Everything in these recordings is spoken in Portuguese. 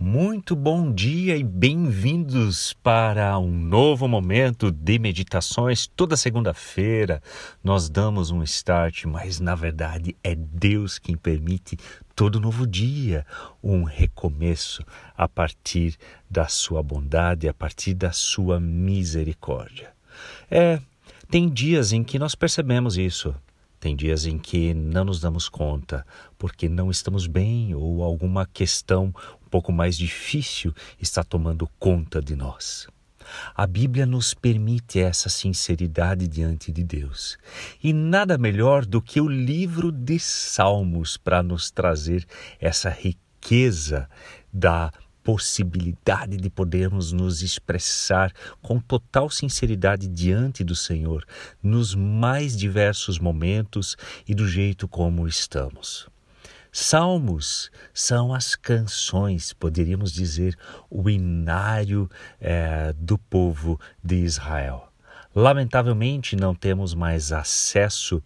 Muito bom dia e bem-vindos para um novo momento de meditações. Toda segunda-feira nós damos um start, mas na verdade é Deus quem permite todo novo dia um recomeço a partir da sua bondade, a partir da sua misericórdia. É, tem dias em que nós percebemos isso. Tem dias em que não nos damos conta porque não estamos bem ou alguma questão um pouco mais difícil está tomando conta de nós. A Bíblia nos permite essa sinceridade diante de Deus. E nada melhor do que o livro de Salmos para nos trazer essa riqueza da possibilidade de podermos nos expressar com total sinceridade diante do Senhor nos mais diversos momentos e do jeito como estamos. Salmos são as canções, poderíamos dizer, o inário é, do povo de Israel. Lamentavelmente, não temos mais acesso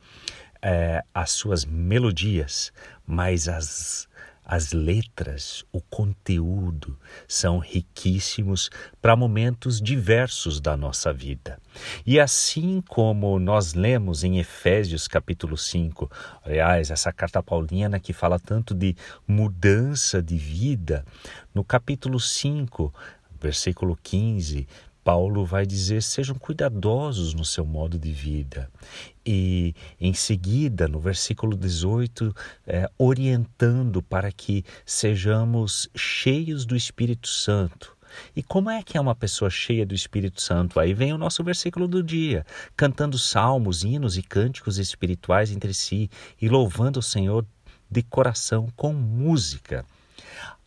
é, às suas melodias, mas as as letras, o conteúdo são riquíssimos para momentos diversos da nossa vida. E assim como nós lemos em Efésios capítulo 5, aliás, essa carta paulina que fala tanto de mudança de vida, no capítulo 5, versículo 15, Paulo vai dizer: sejam cuidadosos no seu modo de vida. E em seguida, no versículo 18, é, orientando para que sejamos cheios do Espírito Santo. E como é que é uma pessoa cheia do Espírito Santo? Aí vem o nosso versículo do dia, cantando salmos, hinos e cânticos espirituais entre si e louvando o Senhor de coração com música.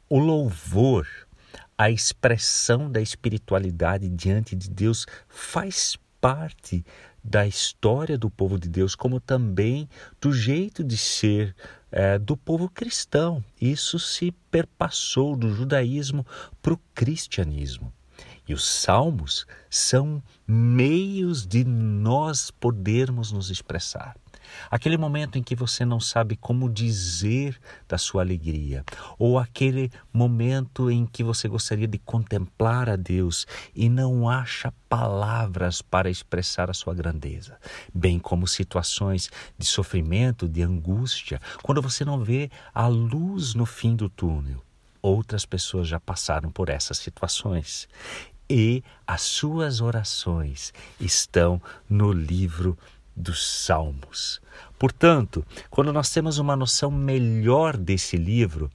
O louvor a expressão da espiritualidade diante de Deus faz parte da história do povo de Deus, como também do jeito de ser é, do povo cristão. Isso se perpassou do judaísmo para o cristianismo. E os salmos são meios de nós podermos nos expressar. Aquele momento em que você não sabe como dizer da sua alegria, ou aquele momento em que você gostaria de contemplar a Deus e não acha palavras para expressar a sua grandeza, bem como situações de sofrimento, de angústia, quando você não vê a luz no fim do túnel. Outras pessoas já passaram por essas situações e as suas orações estão no livro dos Salmos. Portanto, quando nós temos uma noção melhor desse livro,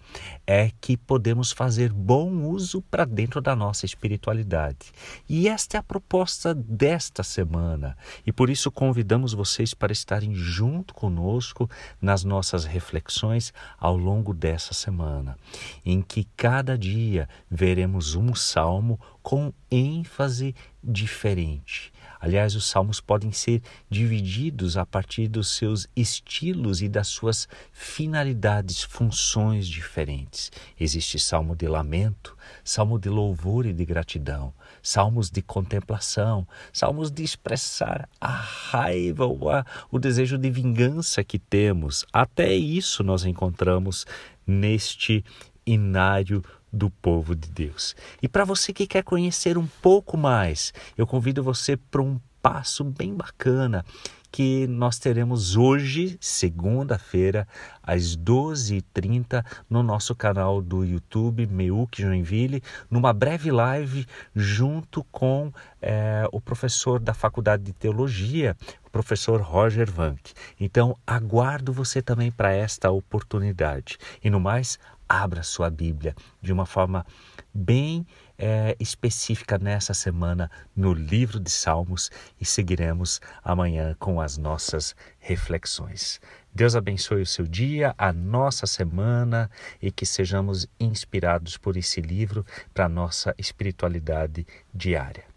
é que podemos fazer bom uso para dentro da nossa espiritualidade. E esta é a proposta desta semana. E por isso convidamos vocês para estarem junto conosco nas nossas reflexões ao longo dessa semana, em que cada dia veremos um salmo com ênfase diferente Aliás, os salmos podem ser divididos a partir dos seus estilos e das suas finalidades, funções diferentes. Existe salmo de lamento, salmo de louvor e de gratidão, salmos de contemplação, salmos de expressar a raiva ou a, o desejo de vingança que temos. Até isso nós encontramos neste inário do povo de Deus. E para você que quer conhecer um pouco mais, eu convido você para um passo bem bacana que nós teremos hoje, segunda-feira, às 12h30, no nosso canal do YouTube, Meuc Joinville, numa breve live junto com é, o professor da Faculdade de Teologia, o professor Roger Vanck. Então, aguardo você também para esta oportunidade. E no mais, abra sua Bíblia de uma forma bem é, específica nessa semana no livro de Salmos e seguiremos amanhã com as nossas reflexões. Deus abençoe o seu dia, a nossa semana e que sejamos inspirados por esse livro para a nossa espiritualidade diária.